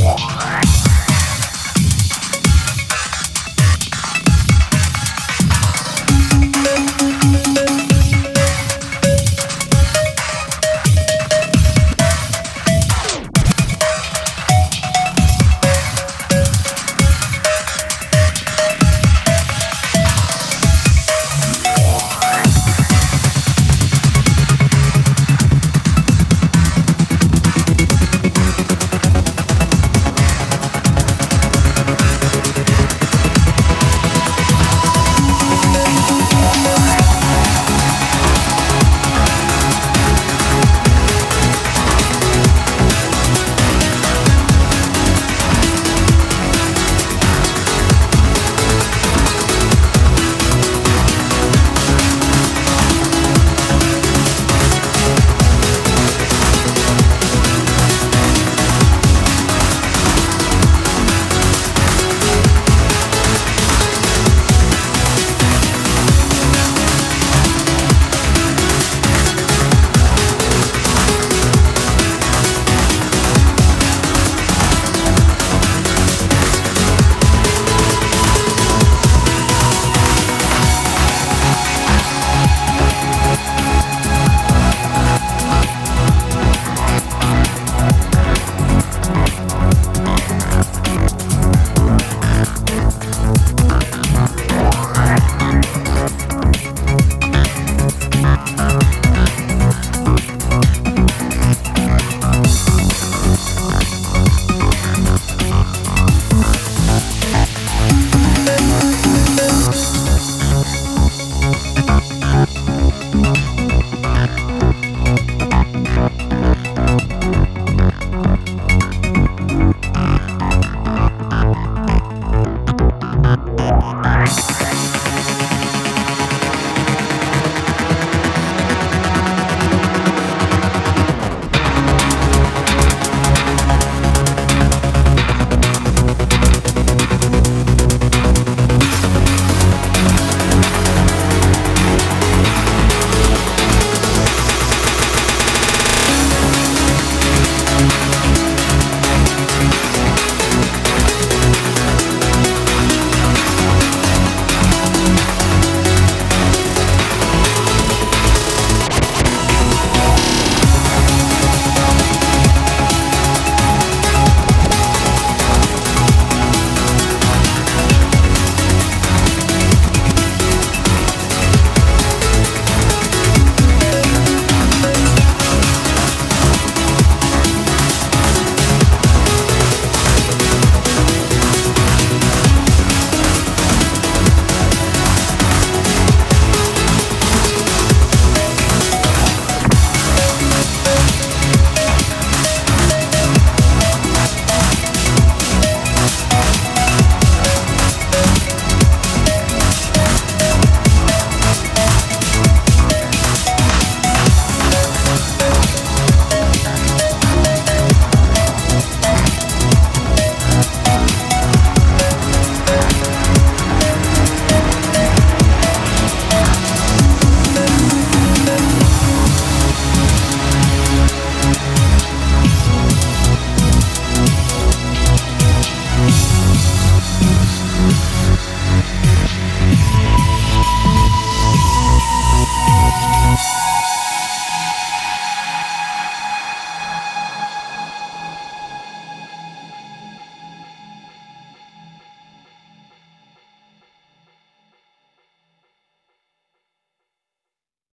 Yeah.